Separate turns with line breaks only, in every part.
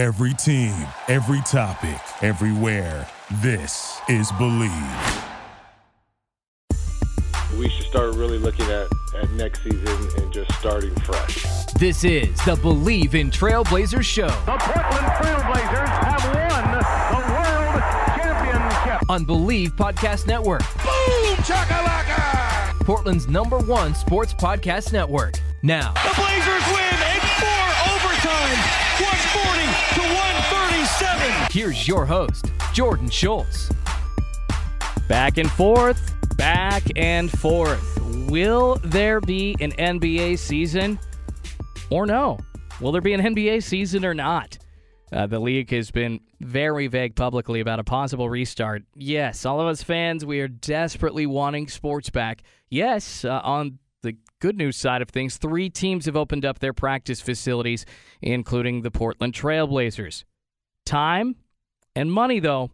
Every team, every topic, everywhere. This is Bleav.
We should start really looking at, at next season and just starting fresh.
This is the Bleav in Trailblazers show.
The Portland Trailblazers have won the World Championship.
On Bleav Podcast Network.
Boom! Chakalaka!
Portland's number one sports podcast network. Now.
137.
Here's your host, Jordan Schultz.
Back and forth, back and forth. Will there be an NBA season or no? Will there be an NBA season or not? Uh, the league has been very vague publicly about a possible restart. Yes, all of us fans, we are desperately wanting sports back. Yes, uh, on the good news side of things, three teams have opened up their practice facilities, including the Portland Trailblazers. Time and money, though,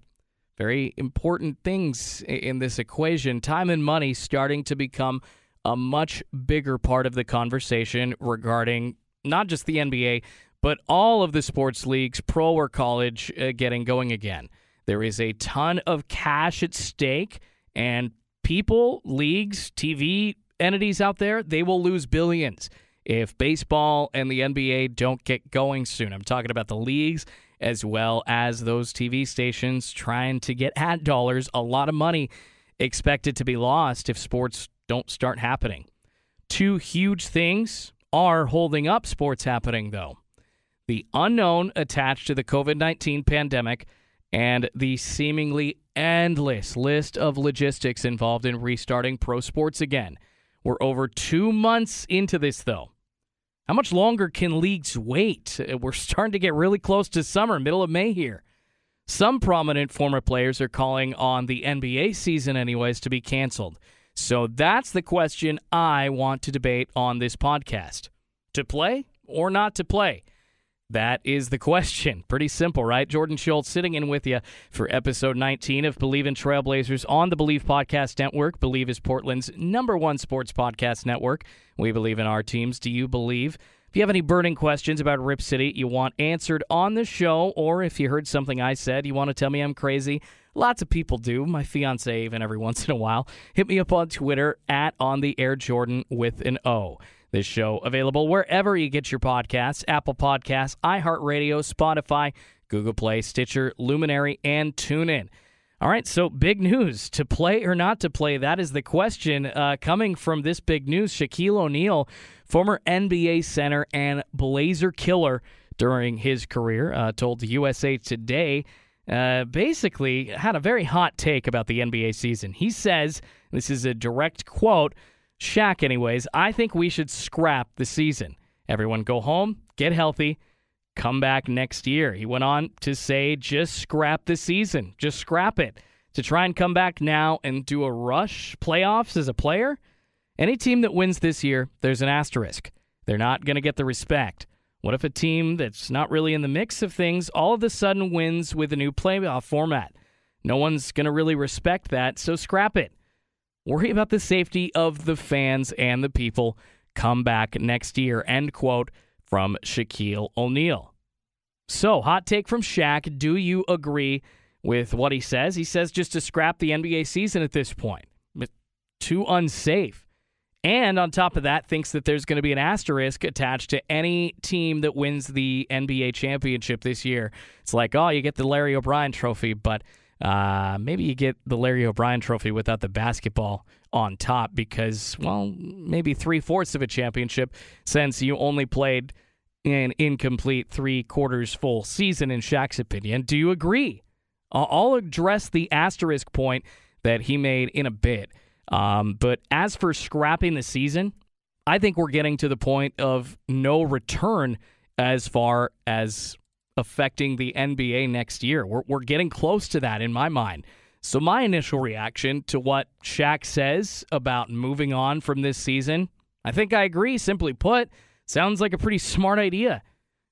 very important things in this equation. Time and money starting to become a much bigger part of the conversation regarding not just the NBA, but all of the sports leagues, pro or college, uh, getting going again. There is a ton of cash at stake, and people, leagues, TV entities out there, they will lose billions if baseball and the NBA don't get going soon. I'm talking about the leagues as well as those TV stations trying to get ad dollars. A lot of money expected to be lost if sports don't start happening. Two huge things are holding up sports happening, though the unknown attached to the COVID 19 pandemic, and the seemingly endless list of logistics involved in restarting pro sports again. We're over two months into this, though. How much longer can leagues wait? Uh, we're starting to get really close to summer, middle of May here. Some prominent former players are calling on the NBA season, anyways, to be canceled. So that's the question I want to debate on this podcast to play or not to play? That is the question. Pretty simple, right? Jordan Schultz sitting in with you for episode 19 of Bleav in Trailblazers on the Bleav Podcast Network. Bleav is Portland's number one sports podcast network. We believe in our teams. Do you believe? If you have any burning questions about Rip City you want answered on the show, or if you heard something I said you want to tell me I'm crazy, lots of people do. My fiance even every once in a while. Hit me up on Twitter at on the air Jordan with an O. This show available wherever you get your podcasts Apple Podcasts, iHeartRadio, Spotify, Google Play, Stitcher, Luminary, and TuneIn. All right, so big news to play or not to play. That is the question uh, coming from this big news. Shaquille O'Neal, former NBA center and Blazer killer during his career, uh, told USA Today, uh, basically had a very hot take about the NBA season. He says, this is a direct quote Shaq, anyways, I think we should scrap the season. Everyone go home, get healthy, come back next year. He went on to say, just scrap the season, just scrap it. To try and come back now and do a rush playoffs as a player, any team that wins this year, there's an asterisk. They're not going to get the respect. What if a team that's not really in the mix of things all of a sudden wins with a new playoff format? No one's going to really respect that, so scrap it. Worry about the safety of the fans and the people. Come back next year. End quote from Shaquille O'Neal. So, hot take from Shaq. Do you agree with what he says? He says just to scrap the NBA season at this point. Too unsafe. And on top of that, thinks that there's going to be an asterisk attached to any team that wins the NBA championship this year. It's like, oh, you get the Larry O'Brien trophy, but uh, maybe you get the Larry O'Brien trophy without the basketball on top because, well, maybe three fourths of a championship since you only played an incomplete three quarters full season, in Shaq's opinion. Do you agree? I'll address the asterisk point that he made in a bit. Um, but as for scrapping the season, I think we're getting to the point of no return as far as affecting the NBA next year. We're, we're getting close to that in my mind. So, my initial reaction to what Shaq says about moving on from this season, I think I agree. Simply put, sounds like a pretty smart idea.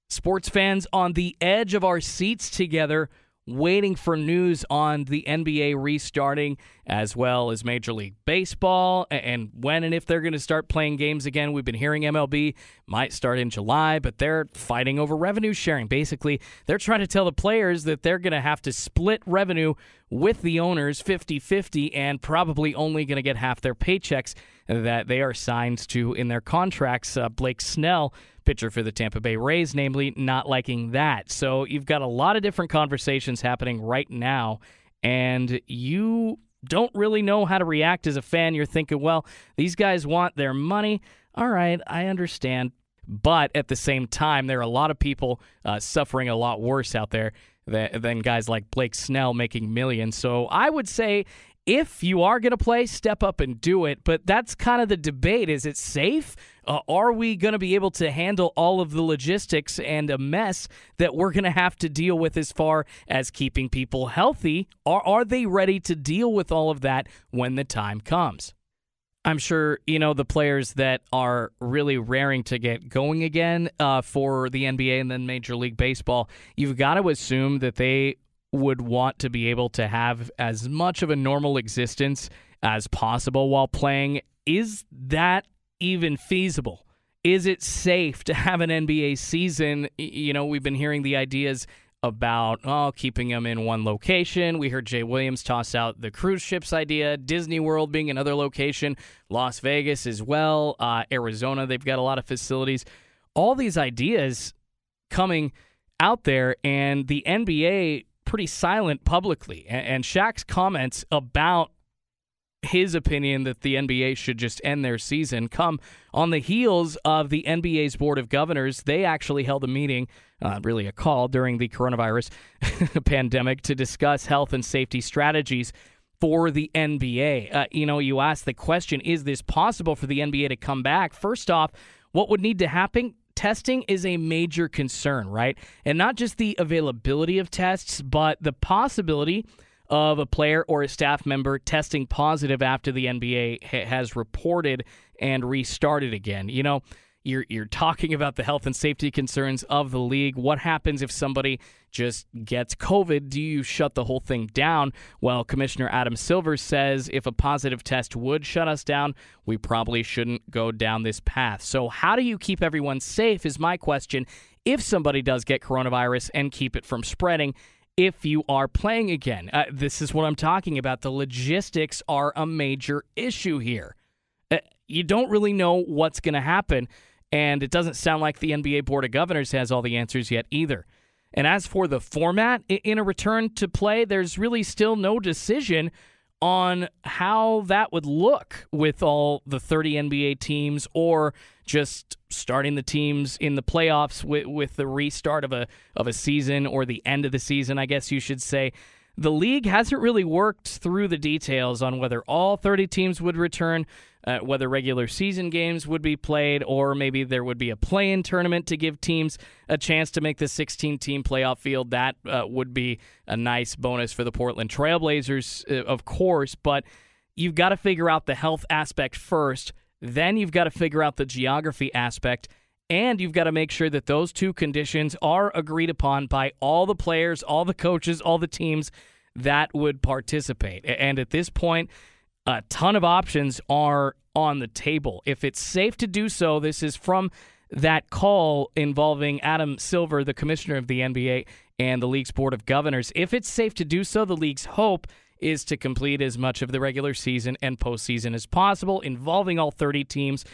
Sports fans on the edge of our seats together, waiting for news on the NBA restarting as well as Major League Baseball and when and if they're going to start playing games again. We've been hearing MLB might start in July, but they're fighting over revenue sharing. Basically, they're trying to tell the players that they're going to have to split revenue with the owners 50 50 and probably only going to get half their paychecks that they are signed to in their contracts. Uh, Blake Snell pitcher for the Tampa Bay Rays, namely not liking that. So you've got a lot of different conversations happening right now, and you don't really know how to react as a fan. You're thinking, well, these guys want their money. All right, I understand. But at the same time, there are a lot of people uh, suffering a lot worse out there than, than guys like Blake Snell making millions. So I would say if you are going to play, step up and do it. But that's kind of the debate. Is it safe? Uh, are we going to be able to handle all of the logistics and a mess that we're going to have to deal with as far as keeping people healthy? Are, are they ready to deal with all of that when the time comes? I'm sure, you know, the players that are really raring to get going again uh, for the NBA and then Major League Baseball, you've got to assume that they would want to be able to have as much of a normal existence as possible while playing. Is that even feasible? Is it safe to have an NBA season? You know, we've been hearing the ideas about oh keeping them in one location. We heard Jay Williams toss out the cruise ships idea, Disney World being another location, Las Vegas as well, uh, Arizona. They've got a lot of facilities. All these ideas coming out there, and the NBA pretty silent publicly. And, and Shaq's comments about his opinion that the NBA should just end their season come on the heels of the NBA's Board of Governors. They actually held a meeting, uh, really a call, during the coronavirus pandemic to discuss health and safety strategies for the NBA. Uh, you know, you ask the question is this possible for the NBA to come back? First off, what would need to happen? Testing is a major concern, right? And not just the availability of tests, but the possibility of a player or a staff member testing positive after the NBA ha- has reported and restarted again. You know, you're you're talking about the health and safety concerns of the league. What happens if somebody just gets COVID? Do you shut the whole thing down? Well, Commissioner Adam Silver says if a positive test would shut us down, we probably shouldn't go down this path. So, how do you keep everyone safe? Is my question. If somebody does get coronavirus and keep it from spreading, if you are playing again. Uh, this is what I'm talking about. The logistics are a major issue here. Uh, you don't really know what's going to happen, and it doesn't sound like the NBA Board of Governors has all the answers yet either. And as for the format in a return to play, there's really still no decision on how that would look with all the 30 NBA teams or just starting the teams in the playoffs with, with the restart of a of a season or the end of the season, I guess you should say. The league hasn't really worked through the details on whether all 30 teams would return, uh, whether regular season games would be played, or maybe there would be a play in tournament to give teams a chance to make the 16 team playoff field. That uh, would be a nice bonus for the Portland Trailblazers, uh, of course, but you've got to figure out the health aspect first. Then you've got to figure out the geography aspect. And you've got to make sure that those two conditions are agreed upon by all the players, all the coaches, all the teams that would participate. And at this point, a ton of options are on the table. If it's safe to do so, this is from that call involving Adam Silver, the commissioner of the NBA, and the league's board of governors. If it's safe to do so, the league's hope is to complete as much of the regular season and postseason as possible, involving all 30 teams.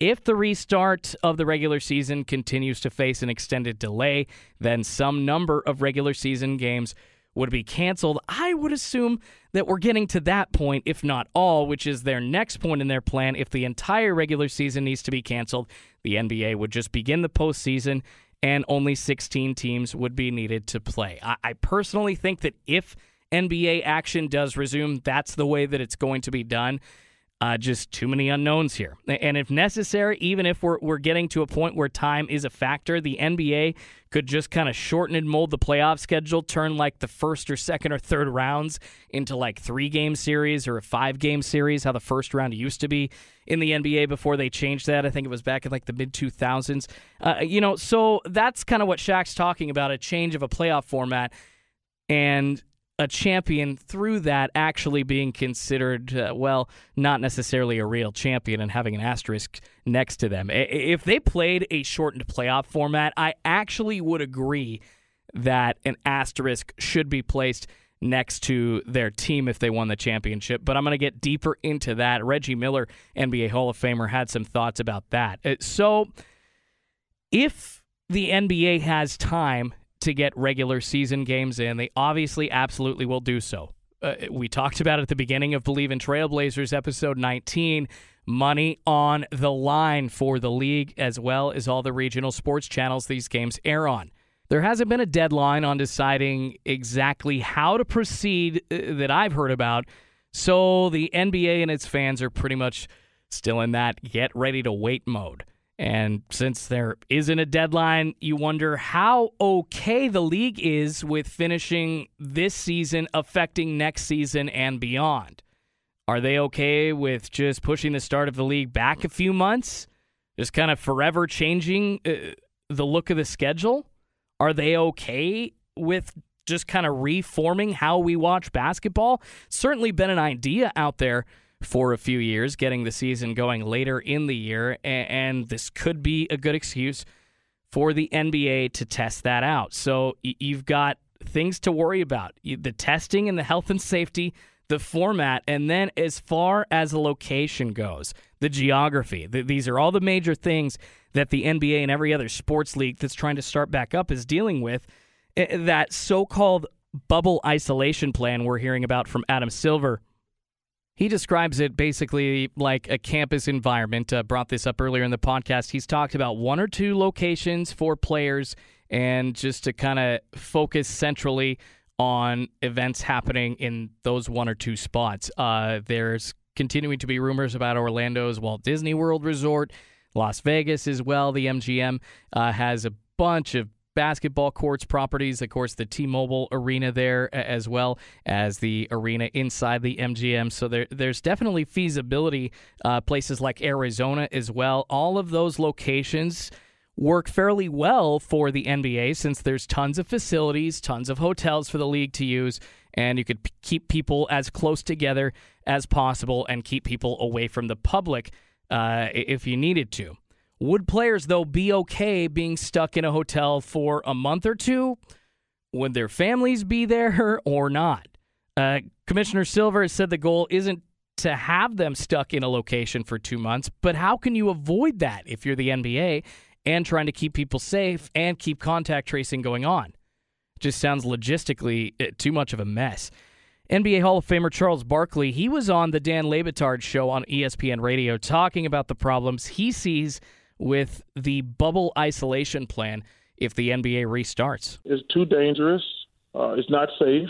If the restart of the regular season continues to face an extended delay, then some number of regular season games would be canceled. I would assume that we're getting to that point, if not all, which is their next point in their plan. If the entire regular season needs to be canceled, the NBA would just begin the postseason and only 16 teams would be needed to play. I, I personally think that if NBA action does resume, that's the way that it's going to be done. Uh, just too many unknowns here. And if necessary, even if we're, we're getting to a point where time is a factor, the NBA could just kind of shorten and mold the playoff schedule, turn like the first or second or third rounds into like three game series or a five game series, how the first round used to be in the NBA before they changed that. I think it was back in like the mid 2000s. Uh, you know, so that's kind of what Shaq's talking about a change of a playoff format and a champion through that actually being considered, uh, well, not necessarily a real champion and having an asterisk next to them. If they played a shortened playoff format, I actually would agree that an asterisk should be placed next to their team if they won the championship. But I'm going to get deeper into that. Reggie Miller, NBA Hall of Famer, had some thoughts about that. Uh, so if the NBA has time to get regular season games in. They obviously absolutely will do so. Uh, we talked about at the beginning of Bleav in Trailblazers episode 19. Money on the line for the league as well as all the regional sports channels these games air on. There hasn't been a deadline on deciding exactly how to proceed uh, that I've heard about. So the NBA and its fans are pretty much still in that get ready to wait mode. And since there isn't a deadline, you wonder how okay the league is with finishing this season affecting next season and beyond. Are they okay with just pushing the start of the league back a few months? Just kind of forever changing uh, the look of the schedule? Are they okay with just kind of reforming how we watch basketball? Certainly been an idea out there for a few years, getting the season going later in the year. And this could be a good excuse for the NBA to test that out. So you've got things to worry about the testing and the health and safety, the format, and then as far as the location goes, the geography. These are all the major things that the NBA and every other sports league that's trying to start back up is dealing with. Eh, that so called bubble isolation plan we're hearing about from Adam Silver he describes it basically like a campus environment. Uh, brought this up earlier in the podcast. He's talked about one or two locations for players and just to kind of focus centrally on events happening in those one or two spots. Uh, there's continuing to be rumors about Orlando's Walt Disney World Resort, Las Vegas as well. The MGM uh, has a bunch of basketball courts properties, of course, the T Mobile Arena there, as well as the arena inside the MGM. So there, there's definitely feasibility. Uh, places like Arizona as well. All of those locations work fairly well for the NBA since there's tons of facilities, tons of hotels for the league to use, and you could p- keep people as close together as possible and keep people away from the public uh, if you needed to. Would players, though, be okay being stuck in a hotel for a month or two? Would their families be there or not? Uh, Commissioner Silver has said the goal isn't to have them stuck in a location for two months, but how can you avoid that if you're the NBA and trying to keep people safe and keep contact tracing going on? Just sounds logistically uh, too much of a mess. NBA Hall of Famer Charles Barkley, he was on the Dan Le Batard show on ESPN Radio talking about the problems he sees with the bubble isolation plan if the NBA restarts?
It's too dangerous. Uh, it's not safe.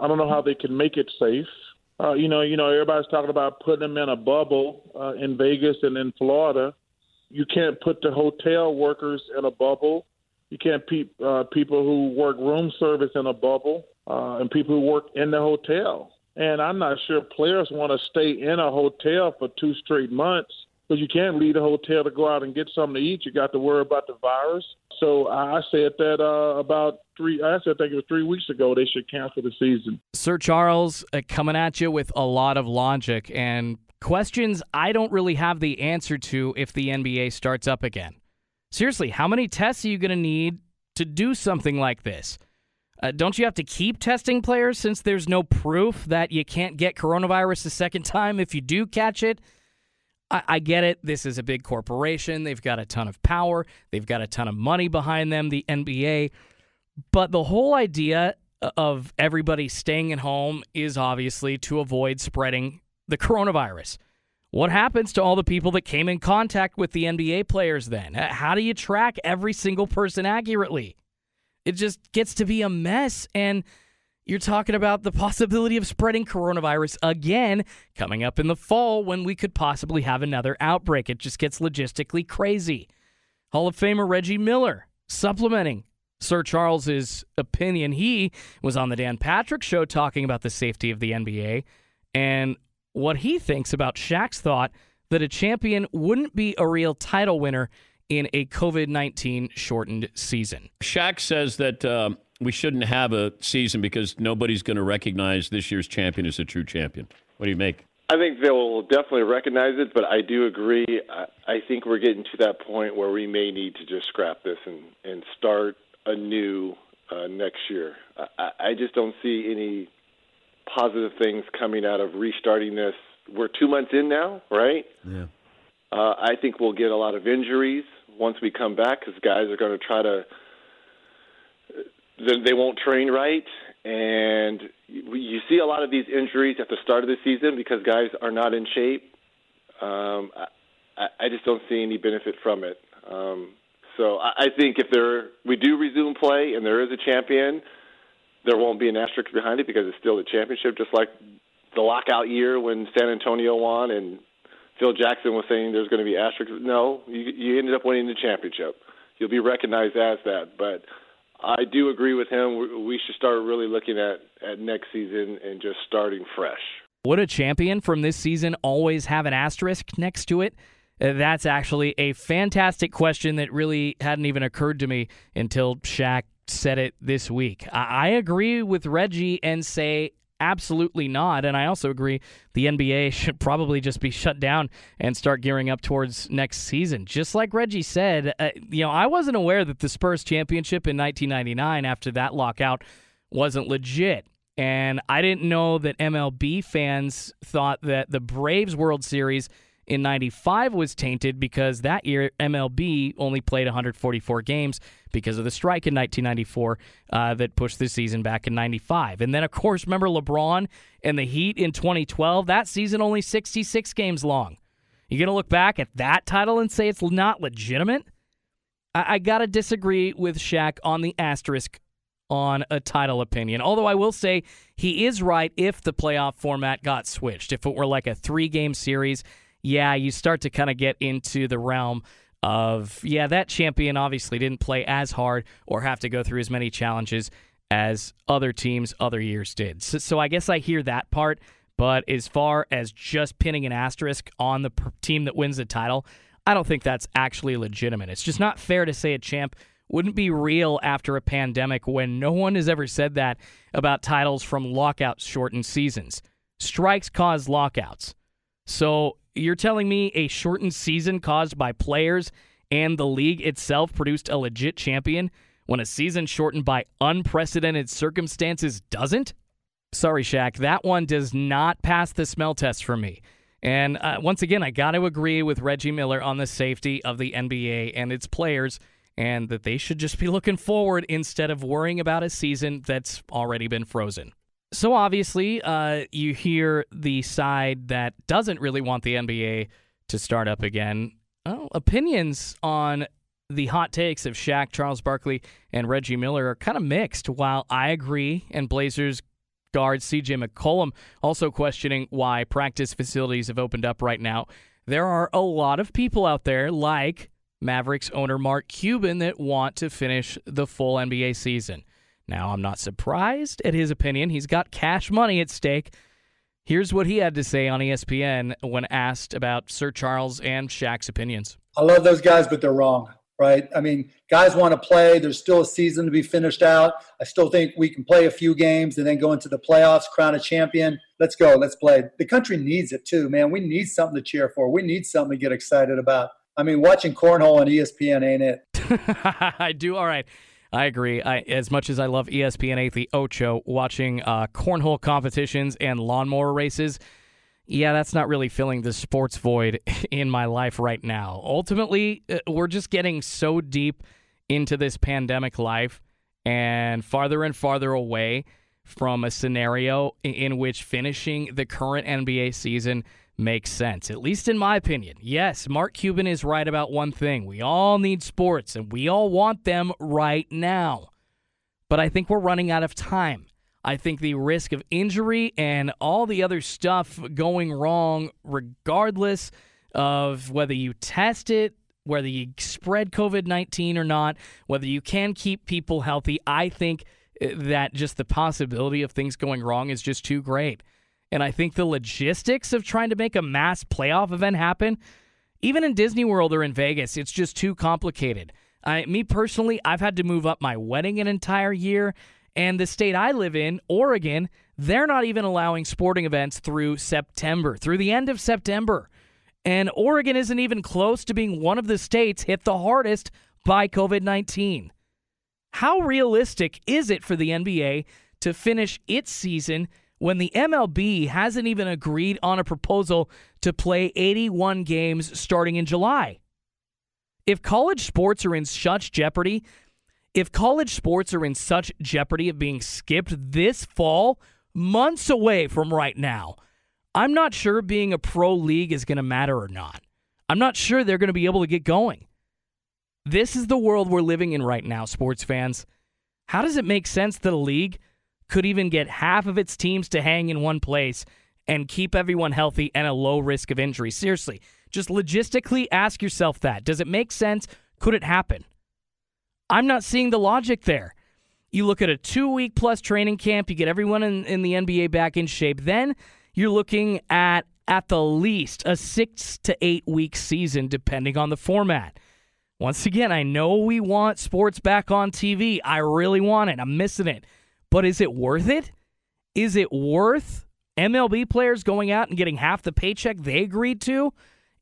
I don't know how they can make it safe. Uh, you know, you know, everybody's talking about putting them in a bubble uh, in Vegas and in Florida. You can't put the hotel workers in a bubble. You can't keep uh, people who work room service in a bubble uh, and people who work in the hotel. And I'm not sure players want to stay in a hotel for two straight months because you can't leave the hotel to go out and get something to eat. You got to worry about the virus. So I said that uh, about three. I said I think it was three weeks ago. They should cancel the season.
Sir Charles uh, coming at you with a lot of logic and questions I don't really have the answer to if the NBA starts up again. Seriously, how many tests are you going to need to do something like this? Uh, don't you have to keep testing players since there's no proof that you can't get coronavirus a second time if you do catch it? I, I get it. This is a big corporation. They've got a ton of power. They've got a ton of money behind them, the NBA. But the whole idea uh, of everybody staying at home is obviously to avoid spreading the coronavirus. What happens to all the people that came in contact with the NBA players then? How do you track every single person accurately? It just gets to be a mess. And you're talking about the possibility of spreading coronavirus again coming up in the fall when we could possibly have another outbreak. It just gets logistically crazy. Hall of Famer Reggie Miller supplementing Sir Charles's opinion. He was on the Dan Patrick show talking about the safety of the NBA and what he thinks about Shaq's thought that a champion wouldn't be a real title winner in a COVID 19 shortened season.
Shaq says that uh, we shouldn't have a season because nobody's going to recognize this year's champion as a true champion. What do you make?
I think they'll definitely recognize it, but I do agree. I, I think we're getting to that point where we may need to just scrap this and, and start anew uh, next year. I, I just don't see any positive things coming out of restarting this. We're two months in now, right?
Yeah.
Uh, I think we'll get a lot of injuries once we come back because guys are going to try to. They won't train right, and you see a lot of these injuries at the start of the season because guys are not in shape. Um, I, I just don't see any benefit from it. Um, so I, I think if there we do resume play and there is a champion, there won't be an asterisk behind it because it's still a championship, just like the lockout year when San Antonio won and Phil Jackson was saying there's going to be asterisks. No, you, you ended up winning the championship. You'll be recognized as that. But I do agree with him. We should start really looking at, at next season and just starting fresh.
Would a champion from this season always have an asterisk next to it? Uh, that's actually a fantastic question that really hadn't even occurred to me until Shaq said it this week. I agree with Reggie and say Absolutely not. And I also agree the NBA should probably just be shut down and start gearing up towards next season. Just like Reggie said, uh, you know, I wasn't aware that the Spurs championship in 1999 after that lockout wasn't legit. And I didn't know that MLB fans thought that the Braves World Series in 95 was tainted because that year MLB only played 144 games because of the strike in 1994 uh, that pushed the season back in 95. And then, of course, remember LeBron and the Heat in 2012? That season only 66 games long. You going to look back at that title and say it's not legitimate? I, I got to disagree with Shaq on the asterisk on a title opinion. Although I will say he is right if the playoff format got switched. If it were like a three game series, yeah, you start to kind of get into the realm of, yeah, that champion obviously didn't play as hard or have to go through as many challenges as other teams other years did. So, so I guess I hear that part. But as far as just pinning an asterisk on the team that wins the title, I don't think that's actually legitimate. It's just not fair to say a champ wouldn't be real after a pandemic when no one has ever said that about titles from lockout shortened seasons. Strikes cause lockouts. So you're telling me a shortened season caused by players and the league itself produced a legit champion when a season shortened by unprecedented circumstances doesn't? Sorry, Shaq, that one does not pass the smell test for me. And uh, once again, I got to agree with Reggie Miller on the safety of the NBA and its players, and that they should just be looking forward instead of worrying about a season that's already been frozen. So obviously, uh, you hear the side that doesn't really want the NBA to start up again. Well, opinions on the hot takes of Shaq, Charles Barkley, and Reggie Miller are kind of mixed. While I agree, and Blazers guard CJ McCollum also questioning why practice facilities have opened up right now, there are a lot of people out there like Mavericks owner Mark Cuban that want to finish the full NBA season. Now, I'm not surprised at his opinion. He's got cash money at stake. Here's what he had to say on ESPN when asked about Sir Charles and Shaq's opinions.
I love those guys, but they're wrong, right? I mean, guys want to play. There's still a season to be finished out. I still think we can play a few games and then go into the playoffs, crown a champion. Let's go. Let's play. The country needs it too, man. We need something to cheer for. We need something to get excited about. I mean, watching cornhole on ESPN ain't it.
I do. All right. I agree. I, as much as I love ESPN 8, the Ocho, watching uh, cornhole competitions and lawnmower races, yeah, that's not really filling the sports void in my life right now. Ultimately, uh, we're just getting so deep into this pandemic life and farther and farther away from a scenario in which finishing the current NBA season – makes sense, at least in my opinion. Yes, Mark Cuban is right about one thing. We all need sports and we all want them right now. But I think we're running out of time. I think the risk of injury and all the other stuff going wrong, regardless of whether you test it, whether you spread COVID 19 or not, whether you can keep people healthy, I think eh, that just the possibility of things going wrong is just too great. And I think the logistics of trying to make a mass playoff event happen, even in Disney World or in Vegas, it's just too complicated. I, me personally, I've had to move up my wedding an entire year, and the state I live in, Oregon, they're not even allowing sporting events through September, through the end of September. And Oregon isn't even close to being one of the states hit the hardest by COVID 19. How realistic is it for the NBA to finish its season when the MLB hasn't even agreed on a proposal to play 81 games starting in July? If college sports are in such jeopardy, if college sports are in such jeopardy of being skipped this fall, months away from right now, I'm not sure being a pro league is going to matter or not. I'm not sure they're going to be able to get going. This is the world we're living in right now, sports fans. How does it make sense that a league could even get half of its teams to hang in one place and keep everyone healthy and a low risk of injury? Seriously, just logistically ask yourself that. Does it make sense? Could it happen? I'm not seeing the logic there. You look at a two week plus training camp, you get everyone in, in the NBA back in shape. Then you're looking at, at the least, a six to eight week season, depending on the format. Once again, I know we want sports back on TV. I really want it. I'm missing it. But is it worth it? Is it worth MLB players going out and getting half the paycheck they agreed to?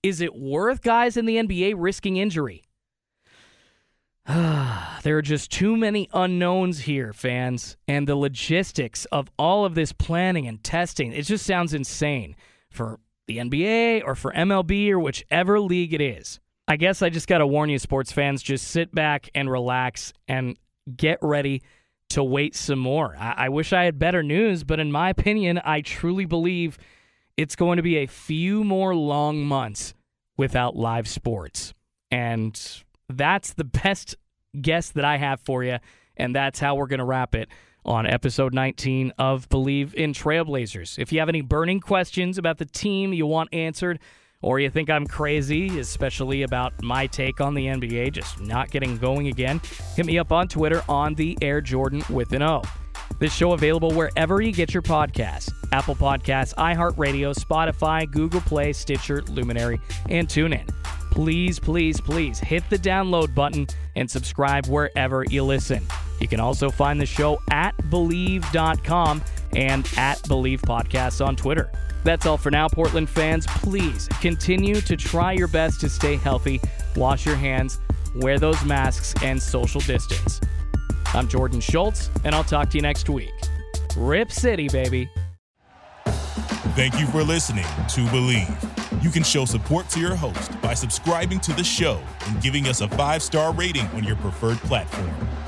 Is it worth guys in the NBA risking injury? there are just too many unknowns here, fans, and the logistics of all of this planning and testing, it just sounds insane for the NBA or for MLB or whichever league it is. I guess I just got to warn you, sports fans, just sit back and relax and get ready to wait some more. I, I wish I had better news, but in my opinion, I truly believe it's going to be a few more long months without live sports. And that's the best guess that I have for you. And that's how we're going to wrap it on episode 19 of Bleav in Trailblazers. If you have any burning questions about the team you want answered, or you think I'm crazy, especially about my take on the NBA just not getting going again, hit me up on Twitter on the Air Jordan with an O. This show available wherever you get your podcasts Apple Podcasts, iHeartRadio, Spotify, Google Play, Stitcher, Luminary, and TuneIn. Please, please, please hit the download button and subscribe wherever you listen. You can also find the show at Bleav.com and at Bleav Podcasts on Twitter. That's all for now, Portland fans. Please continue to try your best to stay healthy, wash your hands, wear those masks, and social distance. I'm Jordan Schultz, and I'll talk to you next week. Rip City, baby.
Thank you for listening to Bleav. You can show support to your host by subscribing to the show and giving us a five star rating on your preferred platform.